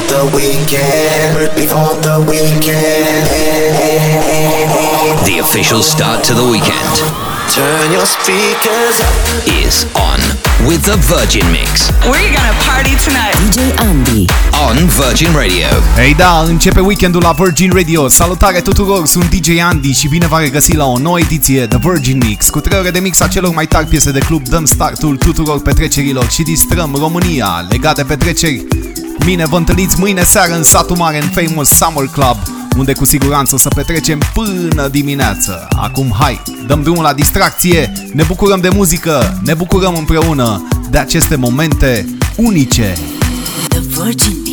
before the weekend, before the weekend. The official start to the weekend Turn your speakers up. is on with the Virgin Mix We're gonna party tonight. DJ Andy. on Virgin Radio. Ei da, începe weekendul la Virgin Radio. Salutare tuturor, sunt DJ Andy și bine v-am regăsit la o nouă ediție The Virgin Mix. Cu 3 ore de mix a celor mai tari piese de club dăm startul tuturor petrecerilor și distrăm România legat de petreceri. Cu mine vă întâlniți mâine seară în satul mare în Famous Summer Club unde cu siguranță o să petrecem până dimineață. Acum hai, dăm drumul la distracție, ne bucurăm de muzică, ne bucurăm împreună de aceste momente unice. The Virgin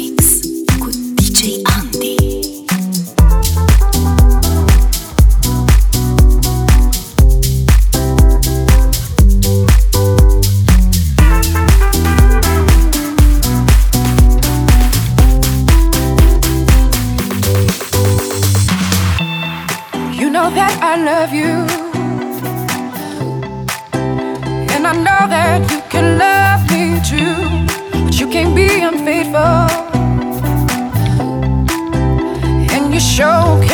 love you. And I know that you can love me too. But you can't be unfaithful. And you sure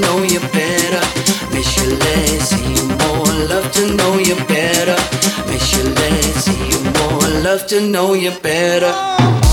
know you better. Miss you less, see you more. Love to know you better. Miss you less, see you more. Love to know you better.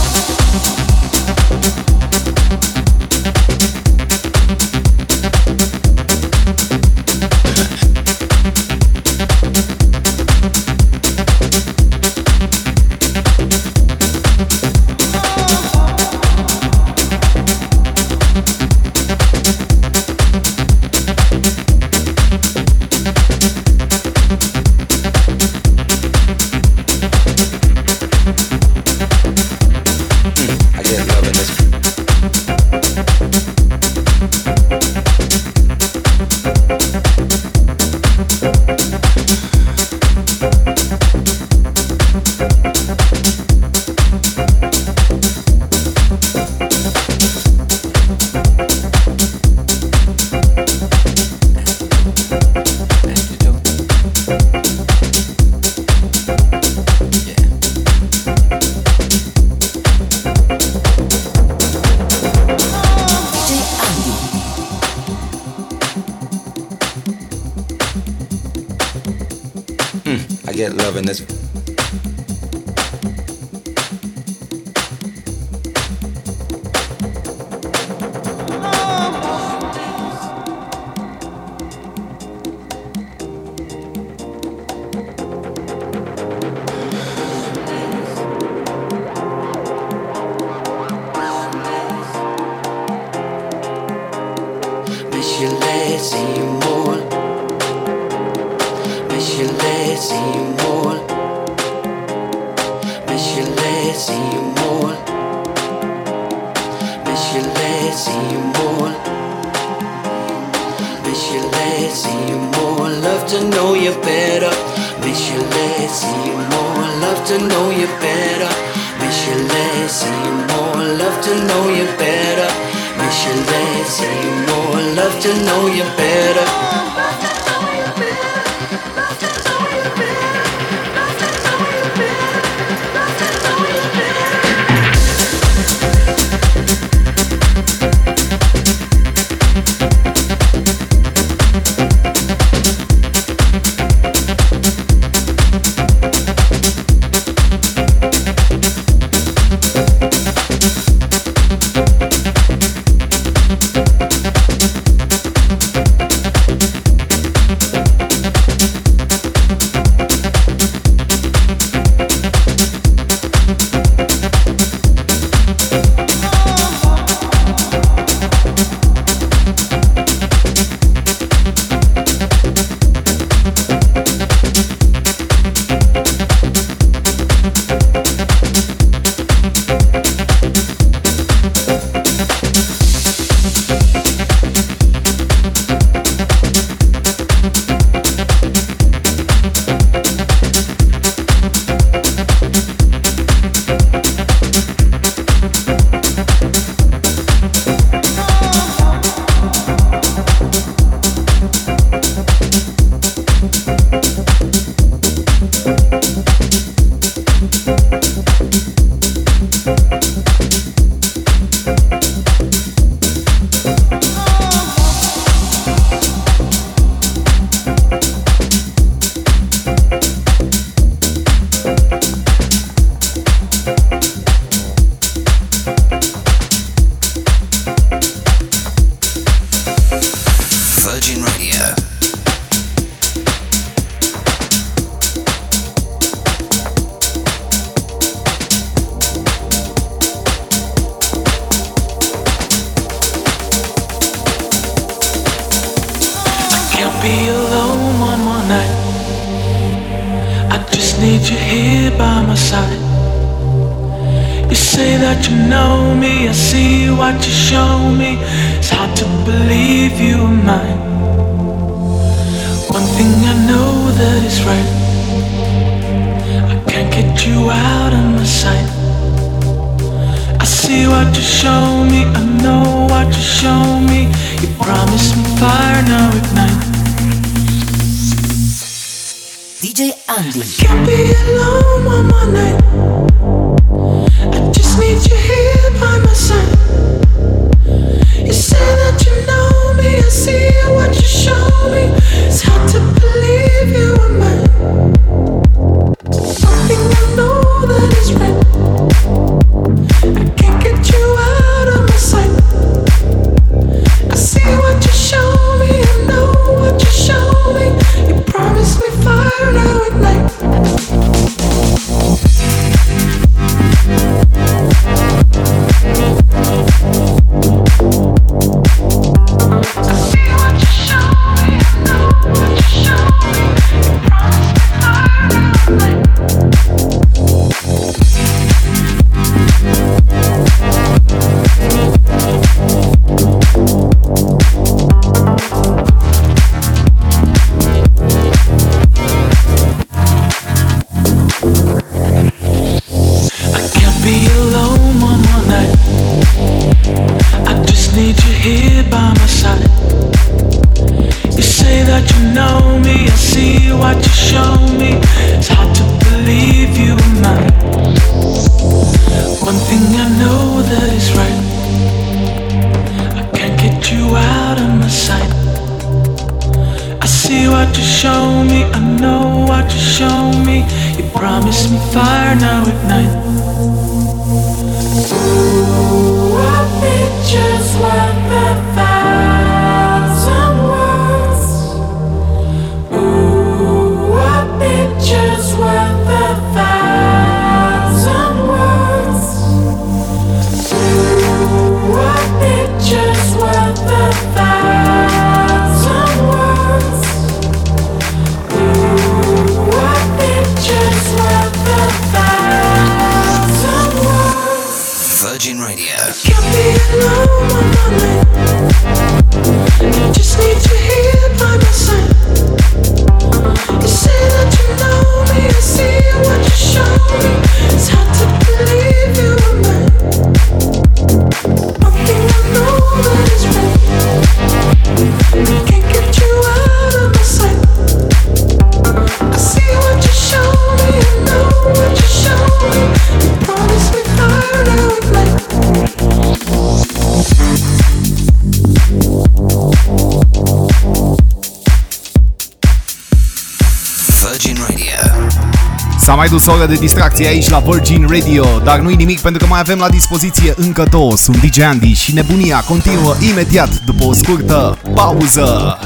plus oră de distracție aici la Virgin Radio, dar nu-i nimic pentru că mai avem la dispoziție încă două. Sunt DJ Andy și nebunia continuă imediat după o scurtă pauză.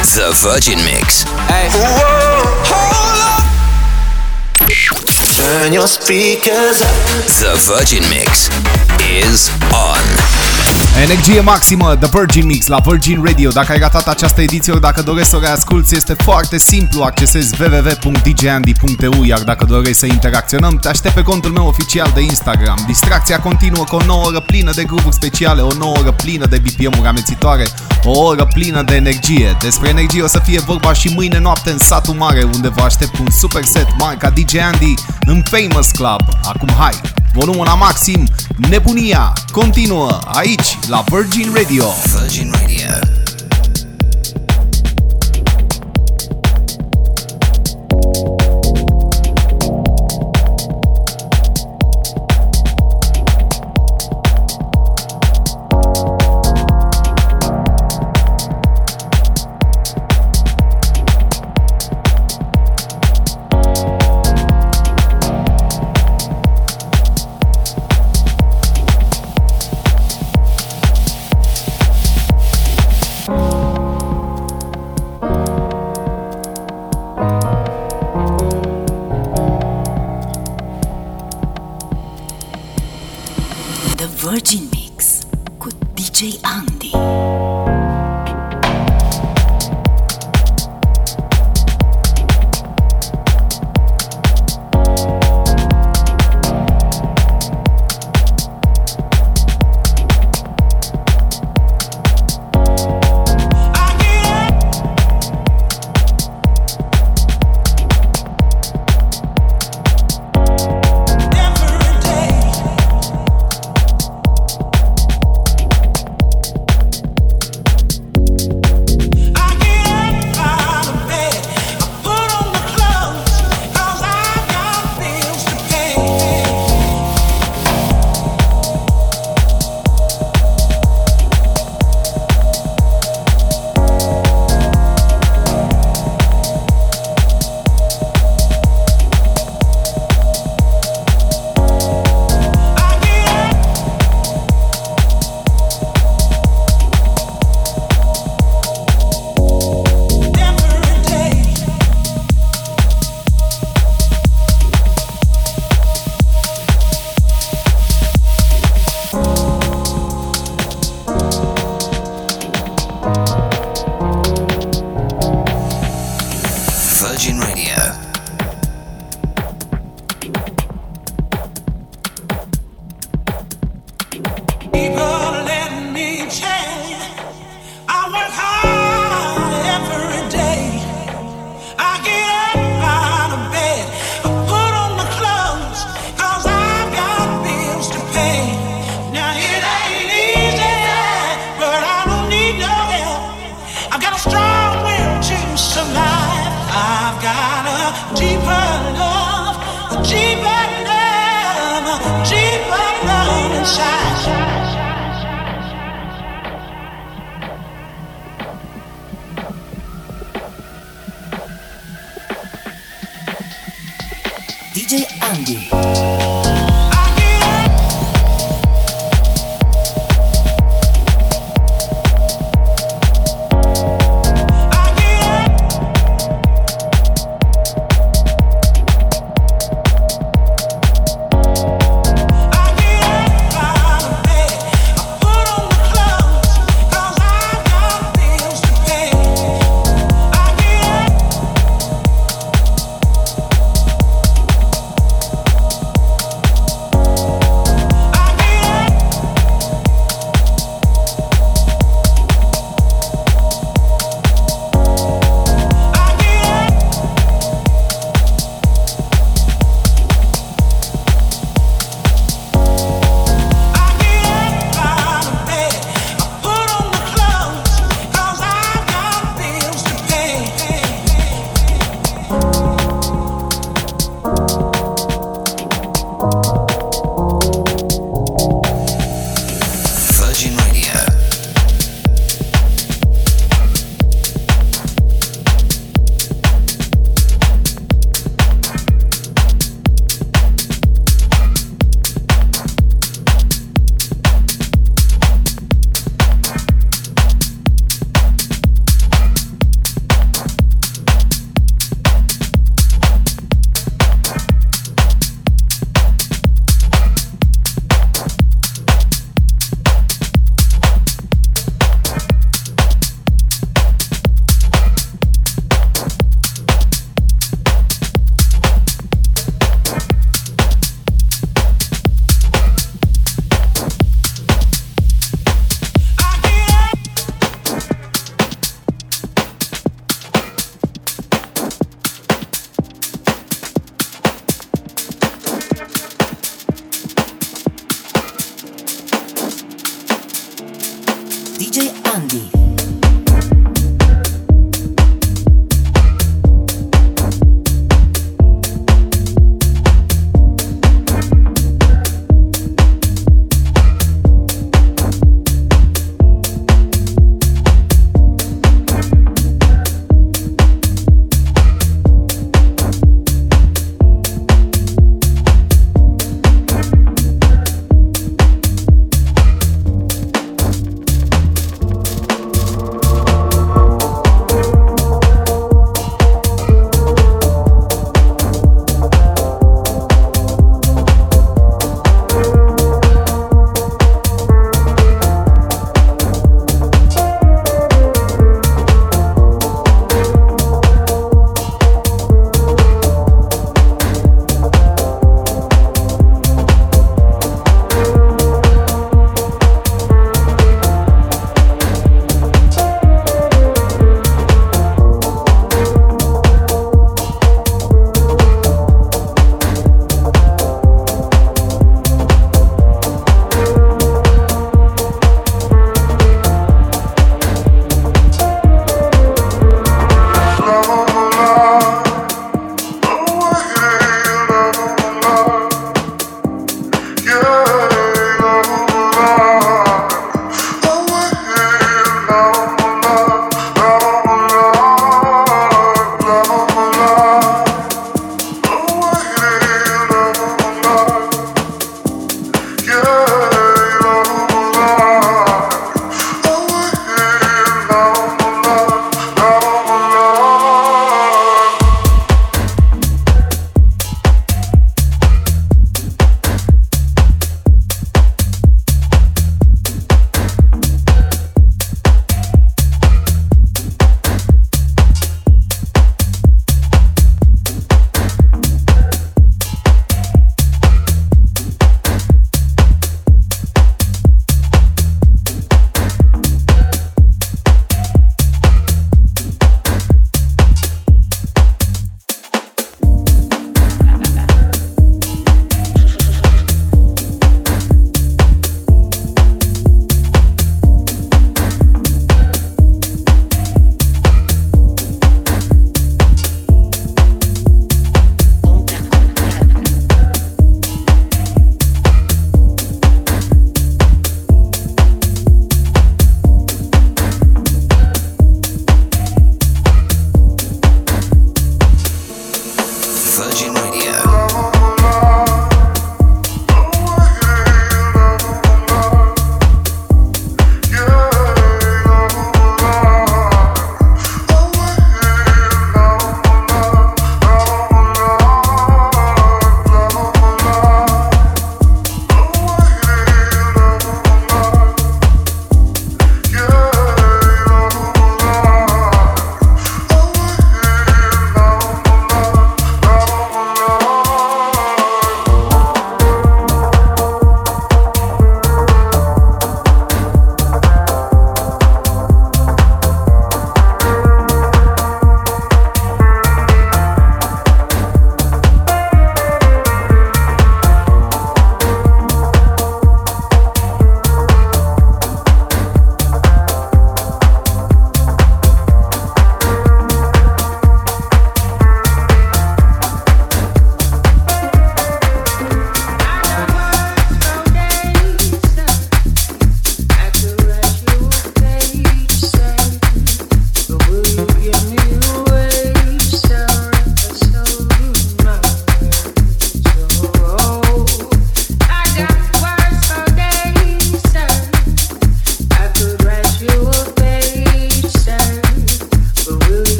The Virgin Mix. Hey. Turn your speakers up. The Virgin Mix is on. Energie maximă, The Virgin Mix la Virgin Radio. Dacă ai ratat această ediție, dacă dorești să o reasculti, este foarte simplu. Accesezi www.djandy.eu, iar dacă dorești să interacționăm, te aștept pe contul meu oficial de Instagram. Distracția continuă cu o nouă oră plină de grupuri speciale, o nouă oră plină de BPM-uri amețitoare, o oră plină de energie. Despre energie o să fie vorba și mâine noapte în satul mare, unde vă aștept un super set marca DJ Andy în Famous Club. Acum hai, volumul la maxim Nebunia continuă aici la Virgin Radio.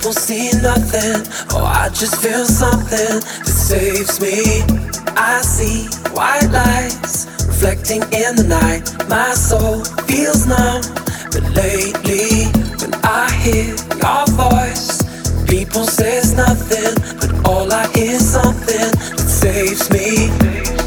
People see nothing. Oh, I just feel something that saves me. I see white lights reflecting in the night. My soul feels numb, but lately when I hear your voice, people says nothing, but all I hear is something that saves me.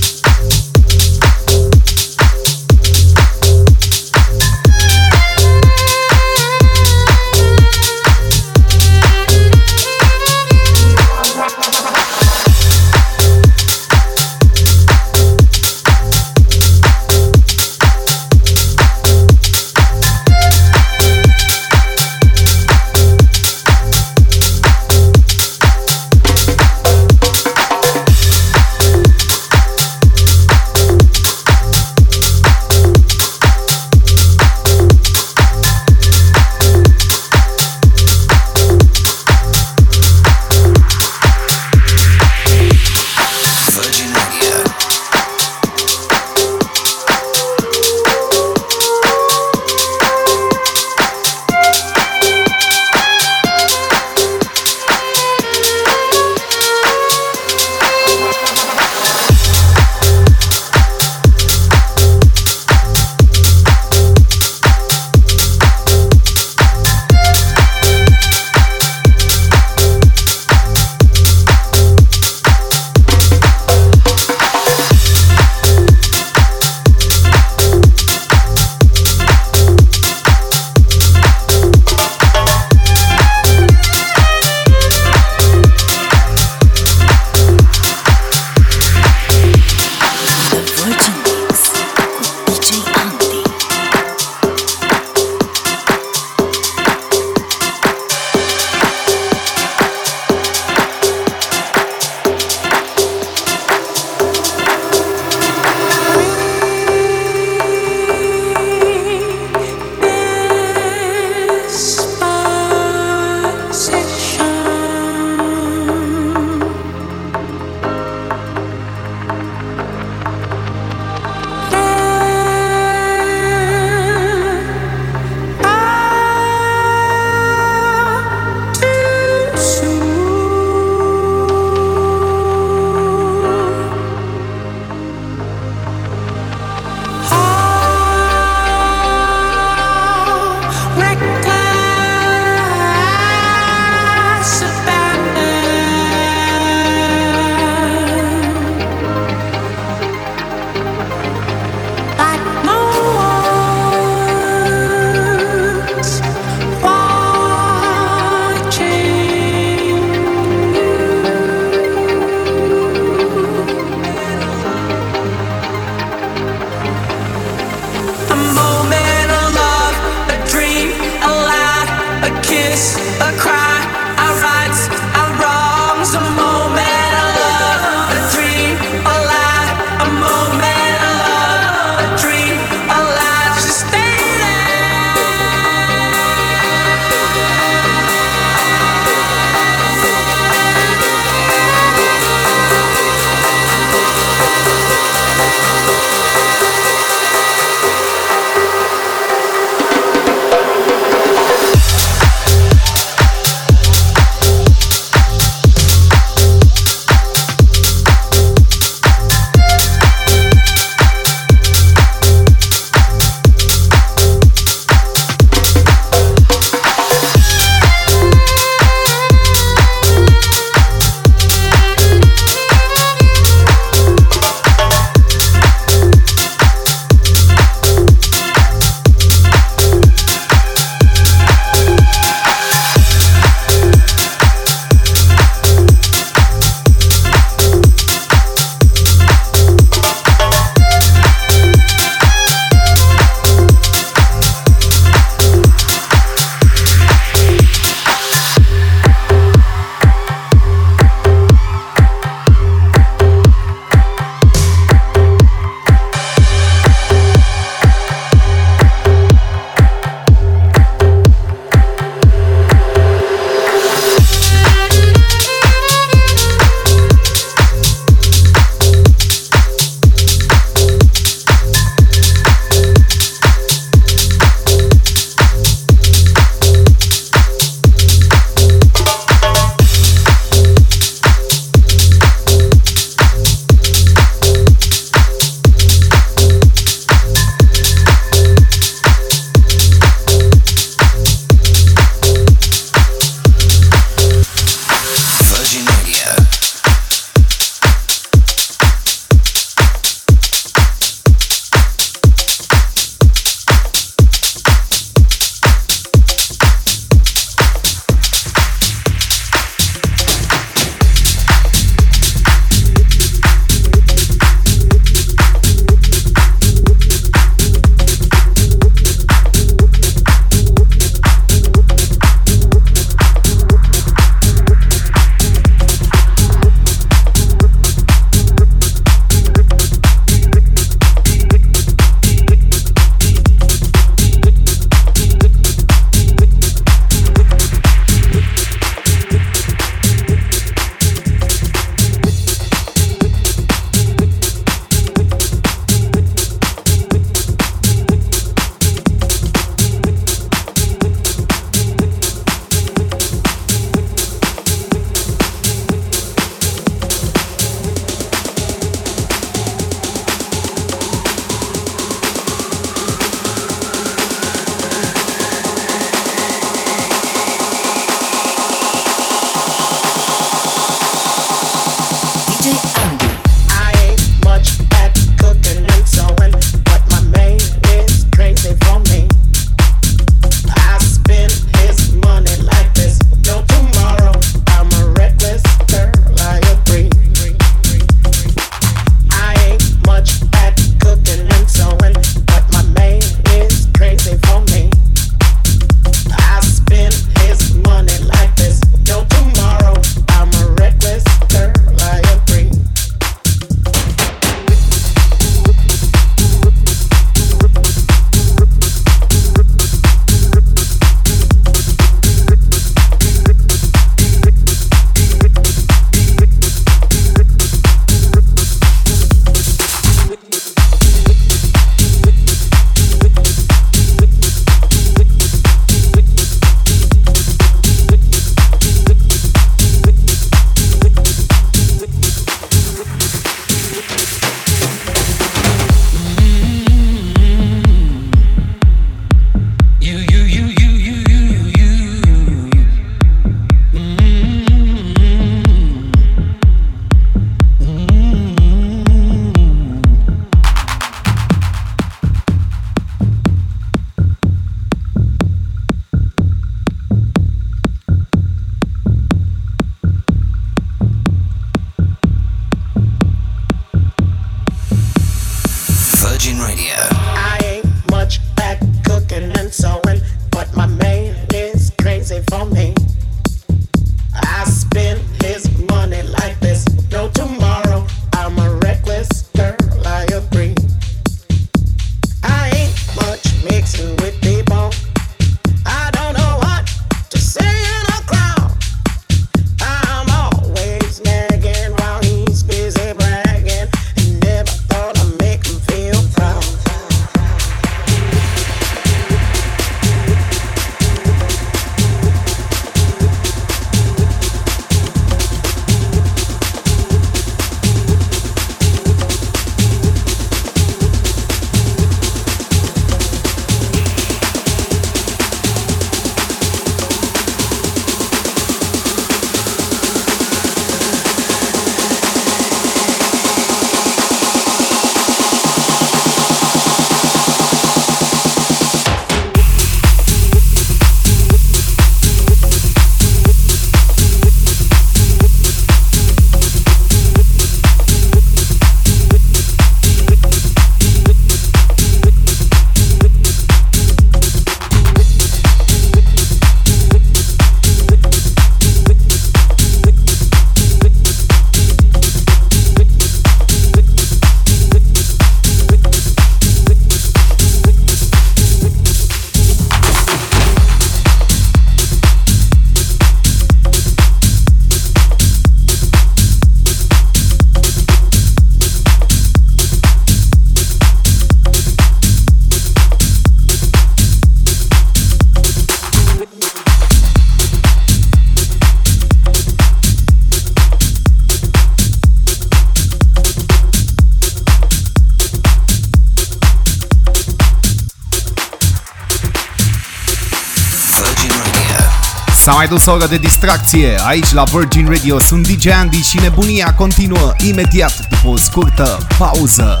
S-a mai dus o oră de distracție. Aici la Virgin Radio sunt DJ Andy și nebunia continuă imediat după o scurtă pauză.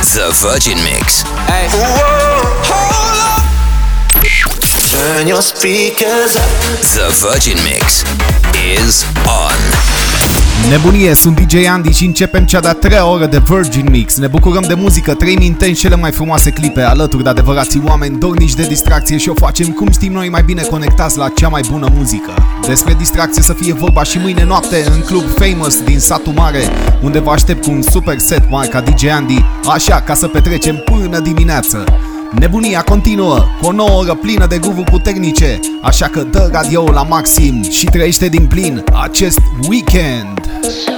The Virgin Mix. Turn your speakers up. The Virgin Mix is on. Nebunie, sunt DJ Andy și începem cea de-a treia oră de Virgin Mix. Ne bucurăm de muzică, trăim intens cele mai frumoase clipe alături de adevărații oameni dornici de distracție și o facem cum știm noi mai bine conectați la cea mai bună muzică. Despre distracție să fie vorba și mâine noapte în club Famous din satul mare, unde vă aștept cu un super set marca DJ Andy, așa ca să petrecem până dimineață. Nebunia continuă cu o nouă oră plină de groove puternice, așa că dă radio la maxim și trăiește din plin acest weekend. Virgin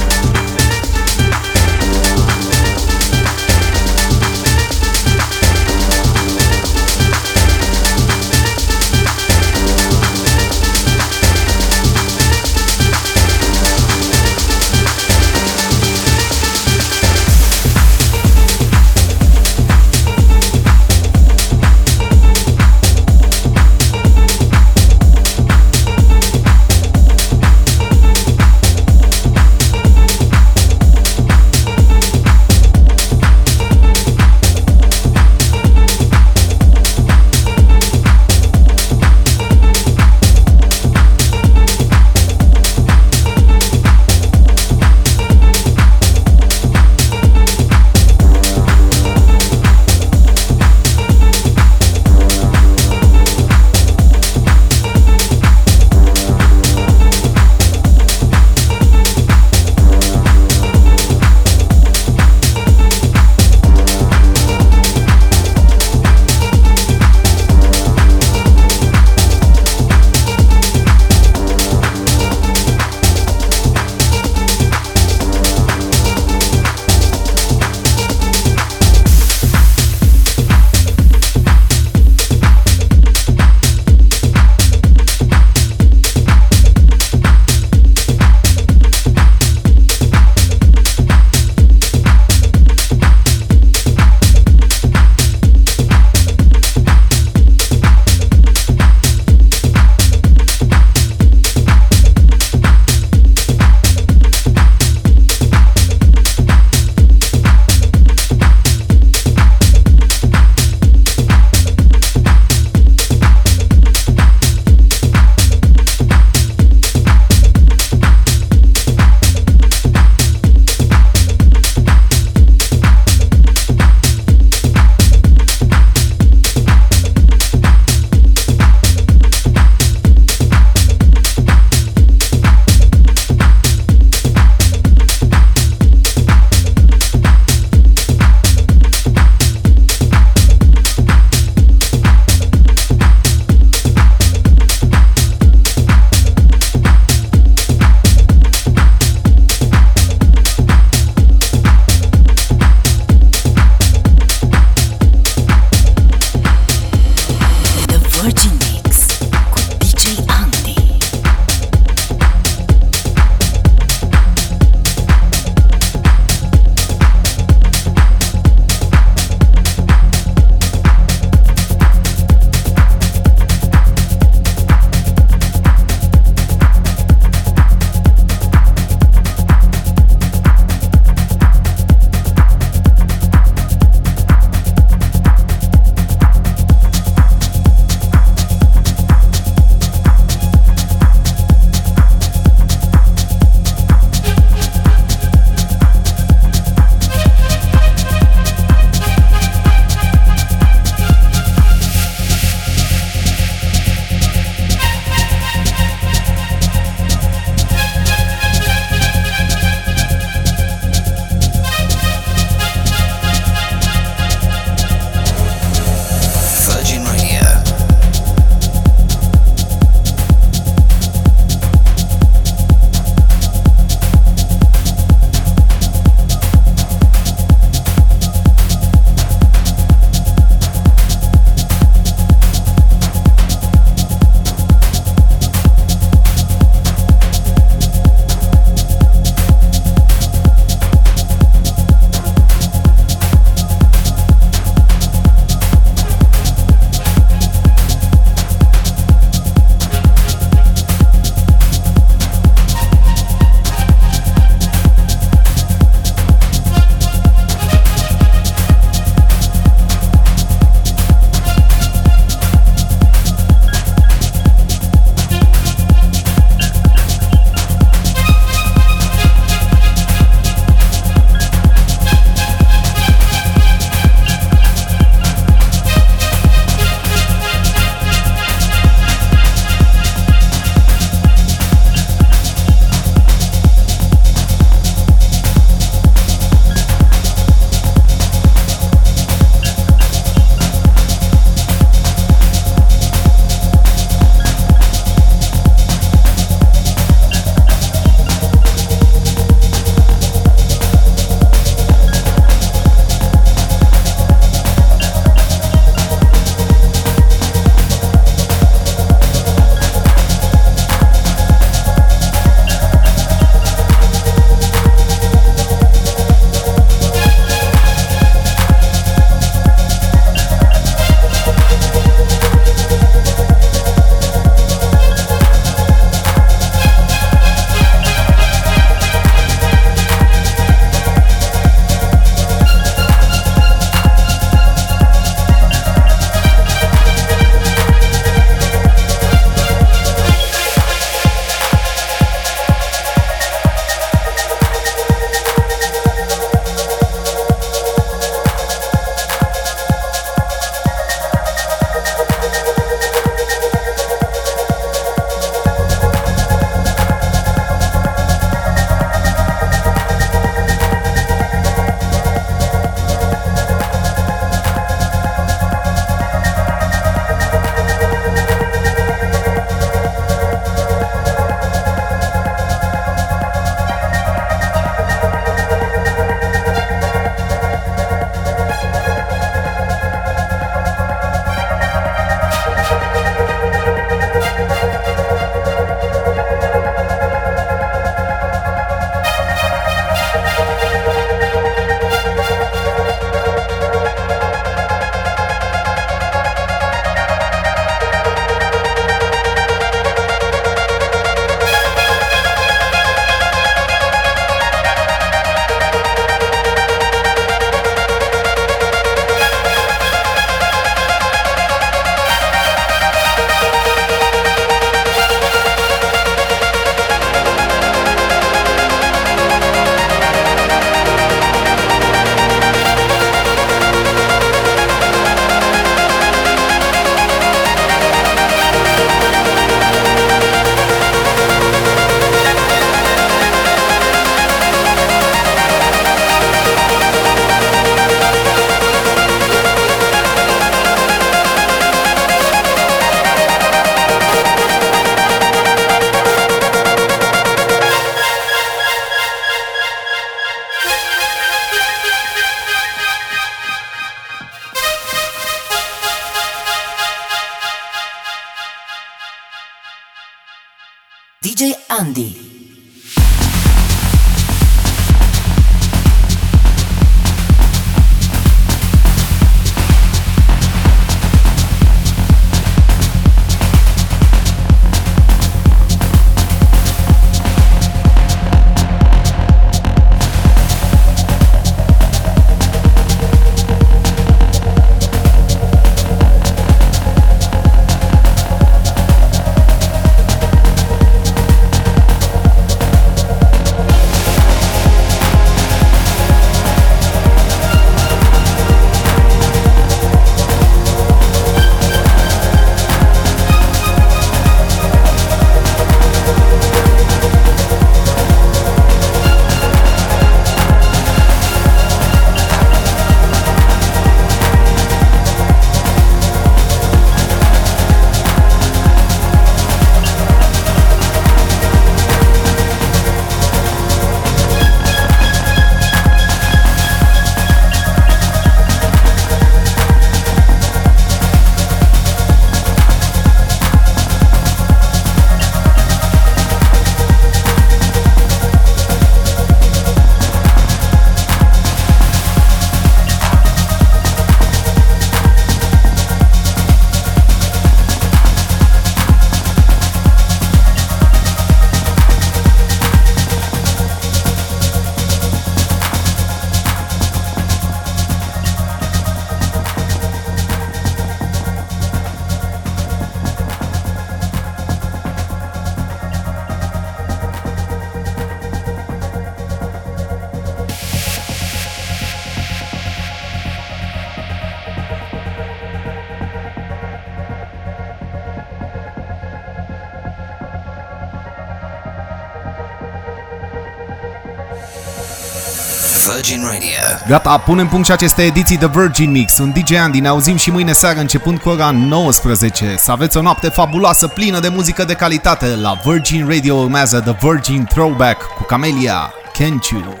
Gata, punem punct și aceste ediții de Virgin Mix. Sunt DJ Andy, ne auzim și mâine seară începând cu ora 19. Să aveți o noapte fabuloasă, plină de muzică de calitate. La Virgin Radio urmează The Virgin Throwback cu Camelia, Can't You?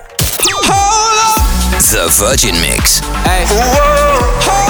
The Virgin Mix. Hey. Whoa, hold